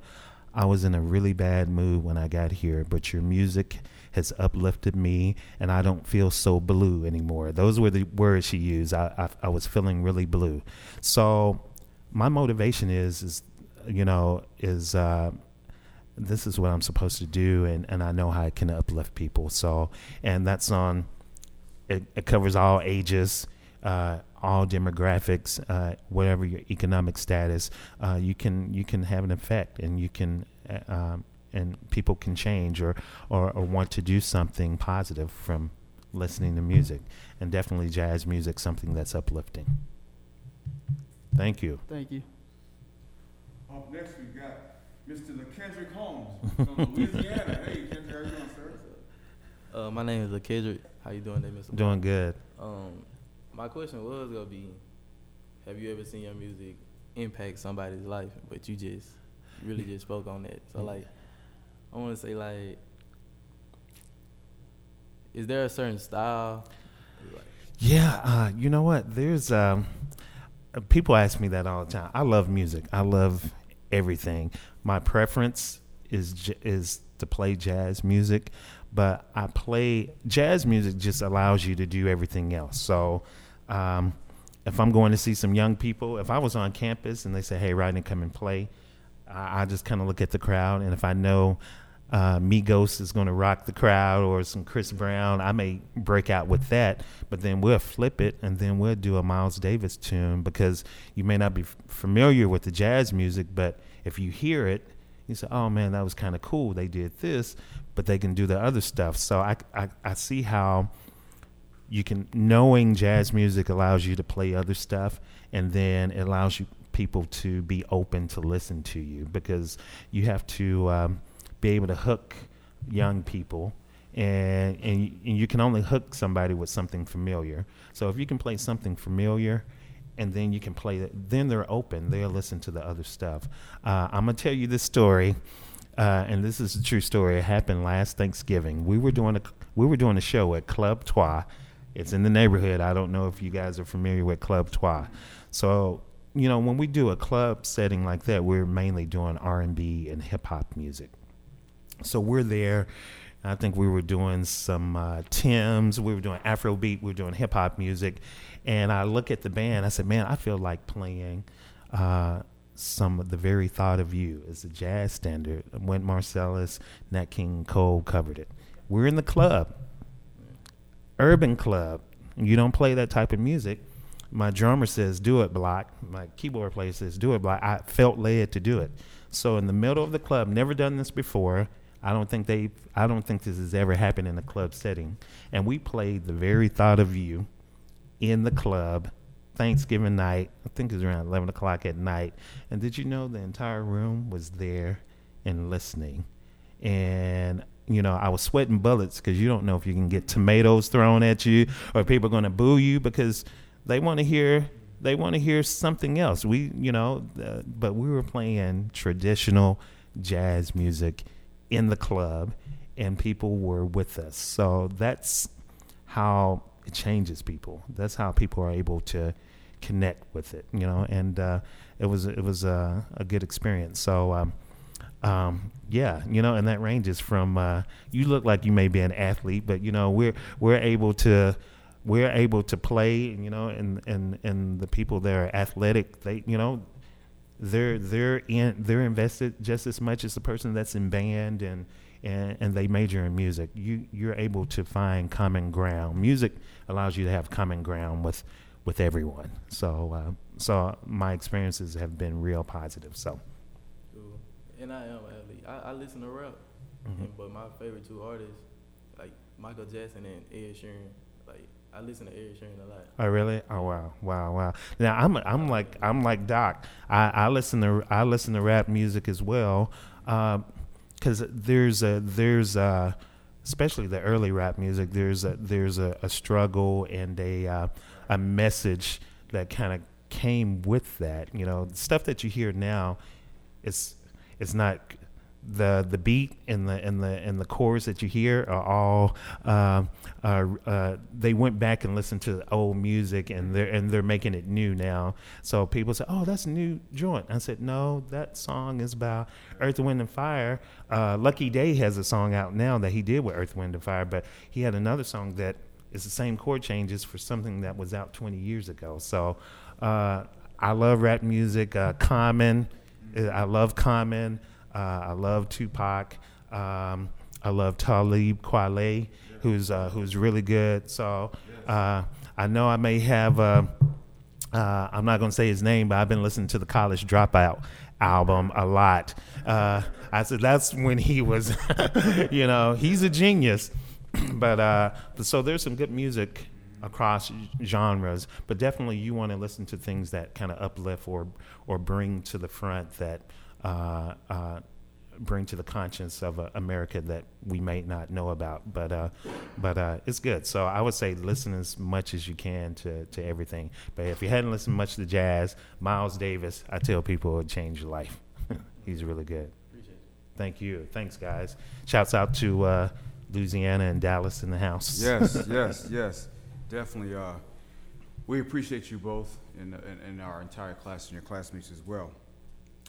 I was in a really bad mood when I got here, but your music has uplifted me and I don't feel so blue anymore. Those were the words she used. I, I, I was feeling really blue. So my motivation is, is you know, is uh, this is what I'm supposed to do, and, and I know how I can uplift people. So, and that song, it, it covers all ages, uh, all demographics, uh, whatever your economic status. Uh, you can you can have an effect, and you can uh, um, and people can change or, or or want to do something positive from listening to music, and definitely jazz music, something that's uplifting. Thank you. Thank you. Up next, we got Mr. LaKendrick Holmes from Louisiana. hey, Kendrick, how you doing, sir? Uh, my name is LaKendrick. How you doing, today, Mr. Doing good. Um, my question was gonna be, have you ever seen your music impact somebody's life? But you just really just spoke on that. So like, I want to say like, is there a certain style? Like, Yeah, uh, you know what? There's um, uh, people ask me that all the time. I love music. I love everything. My preference is is to play jazz music, but I play jazz music just allows you to do everything else. So, um, if I'm going to see some young people, if I was on campus and they say, "Hey, Rodney, come and play," I, I just kind of look at the crowd, and if I know uh, Migos is going to rock the crowd or some Chris Brown, I may break out with that, but then we'll flip it and then we'll do a Miles Davis tune because you may not be f- familiar with the jazz music, but if you hear it, you say, oh man, that was kind of cool. They did this, but they can do the other stuff. So I, I, I see how you can, knowing jazz music allows you to play other stuff and then it allows you people to be open to listen to you because you have to, um, be able to hook young people and, and and you can only hook somebody with something familiar so if you can play something familiar and then you can play it. Then they're open. They'll listen to the other stuff. Uh, i'm to tell you this story uh, and this is a true story. It happened last thanksgiving. We were doing a we were doing a show at club trois. It's in the neighborhood. I don't know if you guys are familiar with club trois. So you know when we do a club setting like that we're mainly doing r&b and hip-hop music. So we're there. I think we were doing some uh, Tim's, we were doing Afrobeat, we were doing hip hop music. And I look at the band, I said, man, I feel like playing uh, some of the very thought of you as a jazz standard. Wynton Marsalis, Nat King Cole covered it. We're in the club, urban club. You don't play that type of music. My drummer says, do it, Block. My keyboard player says, do it, Block. I felt led to do it. So in the middle of the club, never done this before. I don't think they. I don't think this has ever happened in a club setting. And we played the very thought of you in the club, Thanksgiving night. I think it was around eleven o'clock at night. And did you know the entire room was there and listening? And you know, I was sweating bullets because you don't know if you can get tomatoes thrown at you or people are going to boo you because they want to hear they want to hear something else. We, you know, uh, but we were playing traditional jazz music in the club, and people were with us. So that's how it changes people. That's how people are able to connect with it, you know. And uh, it was it was a, a good experience. So. Um, um, yeah, you know, and that ranges from uh, you look like you may be an athlete, but you know we're we're able to we're able to play, you know, and and and the people that are athletic, they you know, they're they're in they're invested just as much as the person that's in band and and, and they major in music. You you're able to find common ground. Music allows you to have common ground with with everyone. So uh, so my experiences have been real positive. So. cool. And I am athlete. I, I listen to rap, Mhm. and, but my favorite two artists, like Michael Jackson and Ed Sheeran, like I listen to Ed Sheeran a lot. Oh really? Oh wow, wow, wow. Now I'm I'm like I'm like Doc. I, I listen to I listen to rap music as well, because there's a there's a, especially the early rap music. There's a there's a, a struggle and a uh, a message that kind of came with that. You know, stuff that you hear now, it's it's not the the beat and the and the and the chords that you hear are all uh, uh, uh, they went back and listened to old music and they're and they're making it new now. So people say, "Oh, that's a new joint." I said, "No, that song is about Earth, Wind, and Fire." Uh, Lucky Daye has a song out now that he did with Earth, Wind, and Fire, but he had another song that is the same chord changes for something that was out 20 years ago. So uh, I love rap music. Uh, Common, I love Common. Uh, I love Tupac. Um, I love Talib Kweli, who's uh, who's really good. So uh, I know I may have. I'm not going to say his name, but I've been listening to the College Dropout album a lot. Uh, I said that's when he was, you know, he's a genius. but uh, so there's some good music across genres, but definitely you want to listen to things that kind of uplift or or bring to the front that bring to the conscience of uh, America that we may not know about. But uh, but uh, it's good. So I would say listen as much as you can to, to everything. But if you hadn't listened much to jazz, Miles Davis, I tell people it would change your life. He's really good. Thank you. Thanks, guys. Shouts out to uh, Louisiana and Dallas in the house. Yes, yes, yes. Definitely. Uh, we appreciate you both and, and, and our entire class and your classmates as well.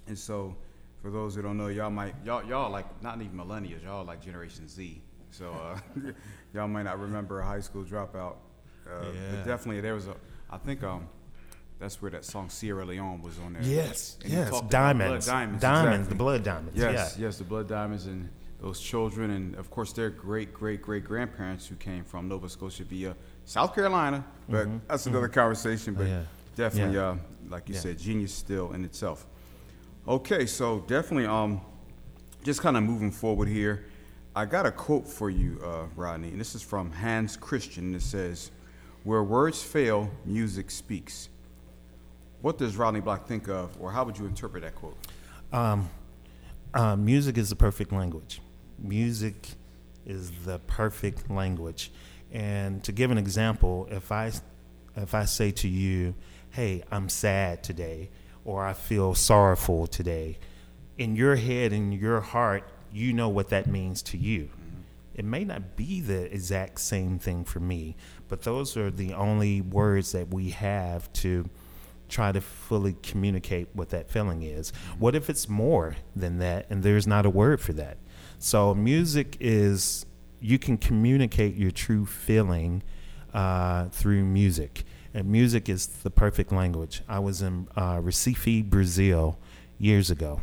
And so, for those who don't know, y'all might y'all y'all like not even millennials, y'all like Generation Z. So uh, y'all might not remember a high school dropout. Uh, Yeah. But definitely, there was a. I think um, that's where that song Sierra Leone was on there. Yes, And yes. Diamonds. Blood diamonds. Diamonds, exactly. the blood diamonds. Yes, Yeah. yes, the blood diamonds and those children, and of course their great great great grandparents who came from Nova Scotia via South Carolina. But that's another conversation. But Mm-hmm. yeah. definitely, Yeah. uh, like you said, genius still in itself. Okay, so definitely, um, just kind of moving forward here. I got a quote for you, uh, Rodney, and this is from Hans Christian. It says, "Where words fail, music speaks." What does Rodney Block think of, or how would you interpret that quote? Um, uh, music is the perfect language. Music is the perfect language. And to give an example, if I if I say to you, "Hey, I'm sad today," or "I feel sorrowful today," in your head, in your heart, you know what that means to you. It may not be the exact same thing for me, but those are the only words that we have to try to fully communicate what that feeling is. What if it's more than that and there's not a word for that? So, music is, you can communicate your true feeling uh, through music. And music is the perfect language. I was in uh, Recife, Brazil years ago,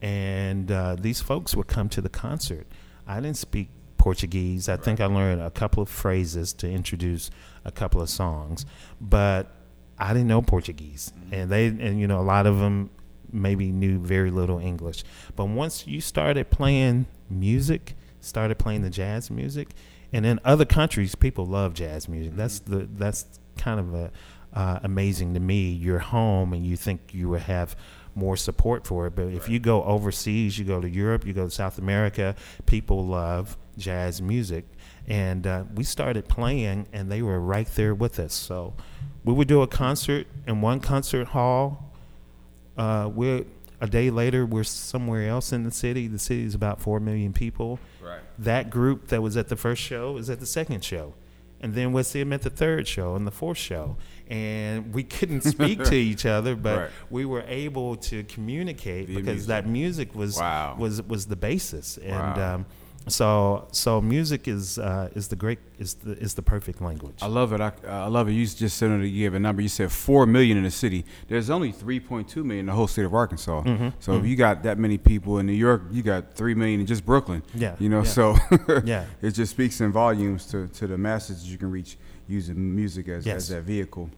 and uh, these folks would come to the concert. I didn't speak Portuguese. I think I learned a couple of phrases to introduce a couple of songs, but I didn't know Portuguese, and they and you know a lot of them maybe knew very little English. But once you started playing music, started playing the jazz music, and in other countries, people love jazz music. That's the that's kind of a uh, amazing to me. You're home and you think you would have more support for it, but if you go overseas, you go to Europe, you go to South America, people love jazz music, and uh, we started playing, and they were right there with us. So we would do a concert in one concert hall. Uh, we're a day later, we're somewhere else in the city. The city is about four million people. Right. That group that was at the first show is at the second show, and then we'll see them at the third show and the fourth show. And we couldn't speak to each other, but Right. we were able to communicate because music. that music was Wow. was was the basis. And Wow. um, so so music is uh, is the great is the is the perfect language. I love it. I, I love it. You just said you gave a number. You said four million in the city. There's only 3.2 million in the whole state of Arkansas. Mm-hmm. So if you got that many people in New York, you got three million in just Brooklyn. Yeah, You know, yeah. so Yeah. it just speaks in volumes to, to the masses you can reach using music as, Yes. as that vehicle.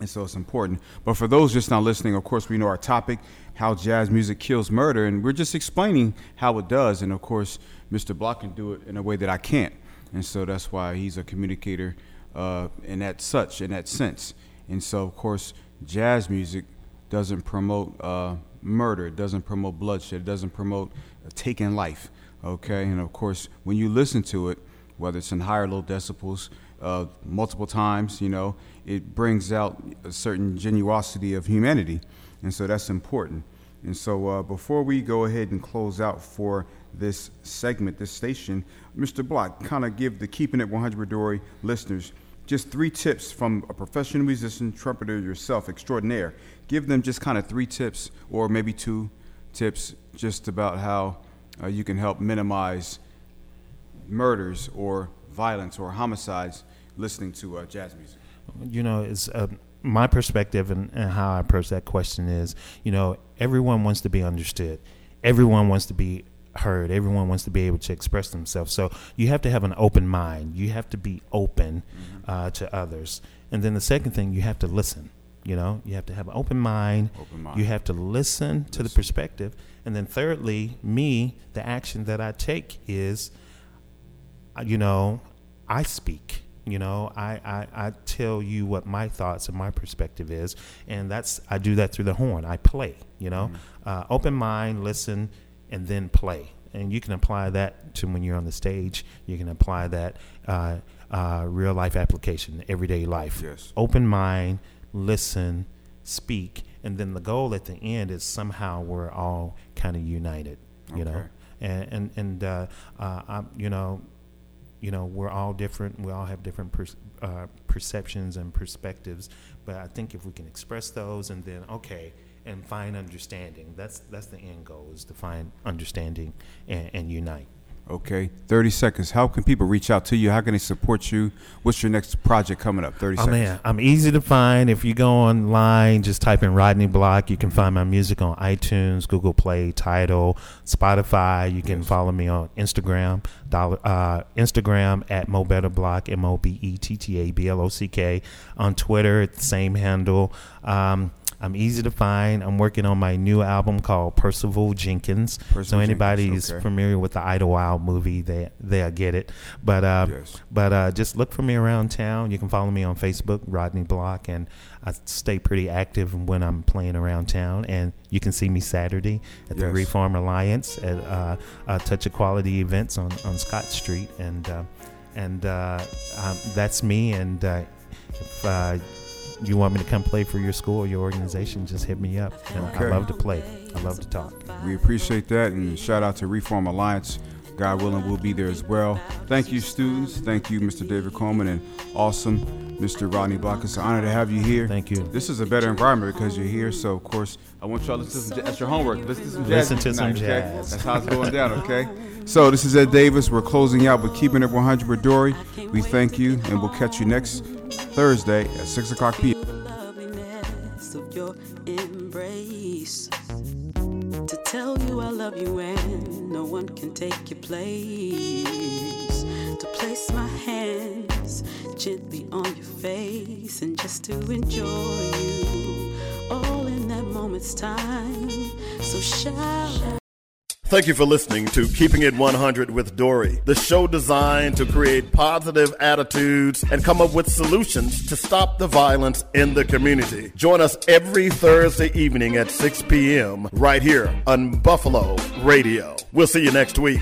And so it's important. But for those just now listening, of course, we know our topic, how jazz music kills murder, and we're just explaining how it does. And of course, Mr. Block can do it in a way that I can't. And so that's why he's a communicator uh, in that such, in that sense. And so, of course, jazz music doesn't promote uh, murder, it doesn't promote bloodshed, it doesn't promote taking life. Okay, and of course, when you listen to it, whether it's in higher or low decibels, uh, multiple times, you know, it brings out a certain genuosity of humanity, and so that's important. And so, uh, before we go ahead and close out for this segment, this station, Mr. Block, kind of give the Keeping It 100 DORI listeners just three tips from a professional musician, trumpeter yourself, extraordinaire. Give them just kind of three tips, or maybe two tips, just about how uh, you can help minimize murders or violence or homicides listening to uh, jazz music. You know, it's uh, my perspective and, and how I approach that question is, you know, everyone wants to be understood. Everyone wants to be heard. Everyone wants to be able to express themselves. So you have to have an open mind. You have to be open mm-hmm. uh, to others. And then the second thing, you have to listen. You know, you have to have an open mind. Open mind. You have to listen, listen to the perspective. And then thirdly, me, the action that I take is, uh, you know, I speak. You know, I, I, I tell you what my thoughts and my perspective is, and that's I do that through the horn. I play. You know, mm-hmm. uh, open mind, listen, and then play. And you can apply that to when you're on the stage. You can apply that uh, uh, real life application, everyday life. Yes. Open mind, listen, speak, and then the goal at the end is somehow we're all kind of united. You okay. know, and and and uh, uh, you know, you know, we're all different. We all have different per- uh, perceptions and perspectives. But I think if we can express those, and then okay and find understanding. That's that's the end goal is to find understanding and, and unite. Okay, 30 seconds. How can people reach out to you? How can they support you? What's your next project coming up? 30 oh, seconds. man, I'm easy to find. If you go online, just type in Rodney Block. You can find my music on iTunes, Google Play, Tidal, Spotify. You can yes. follow me on Instagram, dollar, uh, Instagram at Block, M O B E T T A B L O C K. On Twitter, the same handle. Um, I'm easy to find. I'm working on my new album called Percival Jenkins. Percival so anybody Jenkins, okay. familiar with the Idlewild movie, they they'll get it. But uh, yes. but uh, just look for me around town. You can follow me on Facebook, Rodney Block, and I stay pretty active when I'm playing around town. And you can see me Saturday at the yes. Reform Alliance at uh, uh, Touch Equality events on on Scott Street, and uh, and uh, um, that's me. And uh, if uh, you want me to come play for your school or your organization, just hit me up. Okay. I love to play. I love to talk. We appreciate that, and shout out to Reform Alliance. God willing, we'll be there as well. Thank you, students. Thank you, Mr. David Coleman, and awesome Mr. Rodney Block. It's an honor to have you here. Thank you. This is a better environment because you're here. So, of course, I want y'all to listen to That's your homework. Listen to some jazz. Listen to some jazz. Okay? That's how it's going down, okay? So, this is Ed Davis. We're closing out with Keeping It 100 with DORI. We thank you, and we'll catch you next Thursday at 6 o'clock p.m. tell you I love you and no one can take your place. To place my hands gently on your face and just to enjoy you all in that moment's time. So shout. Thank you for listening to Keeping It 100 with DORI, the show designed to create positive attitudes and come up with solutions to stop the violence in the community. Join us every Thursday evening at 6 p.m. right here on Buffalo Radio. We'll see you next week.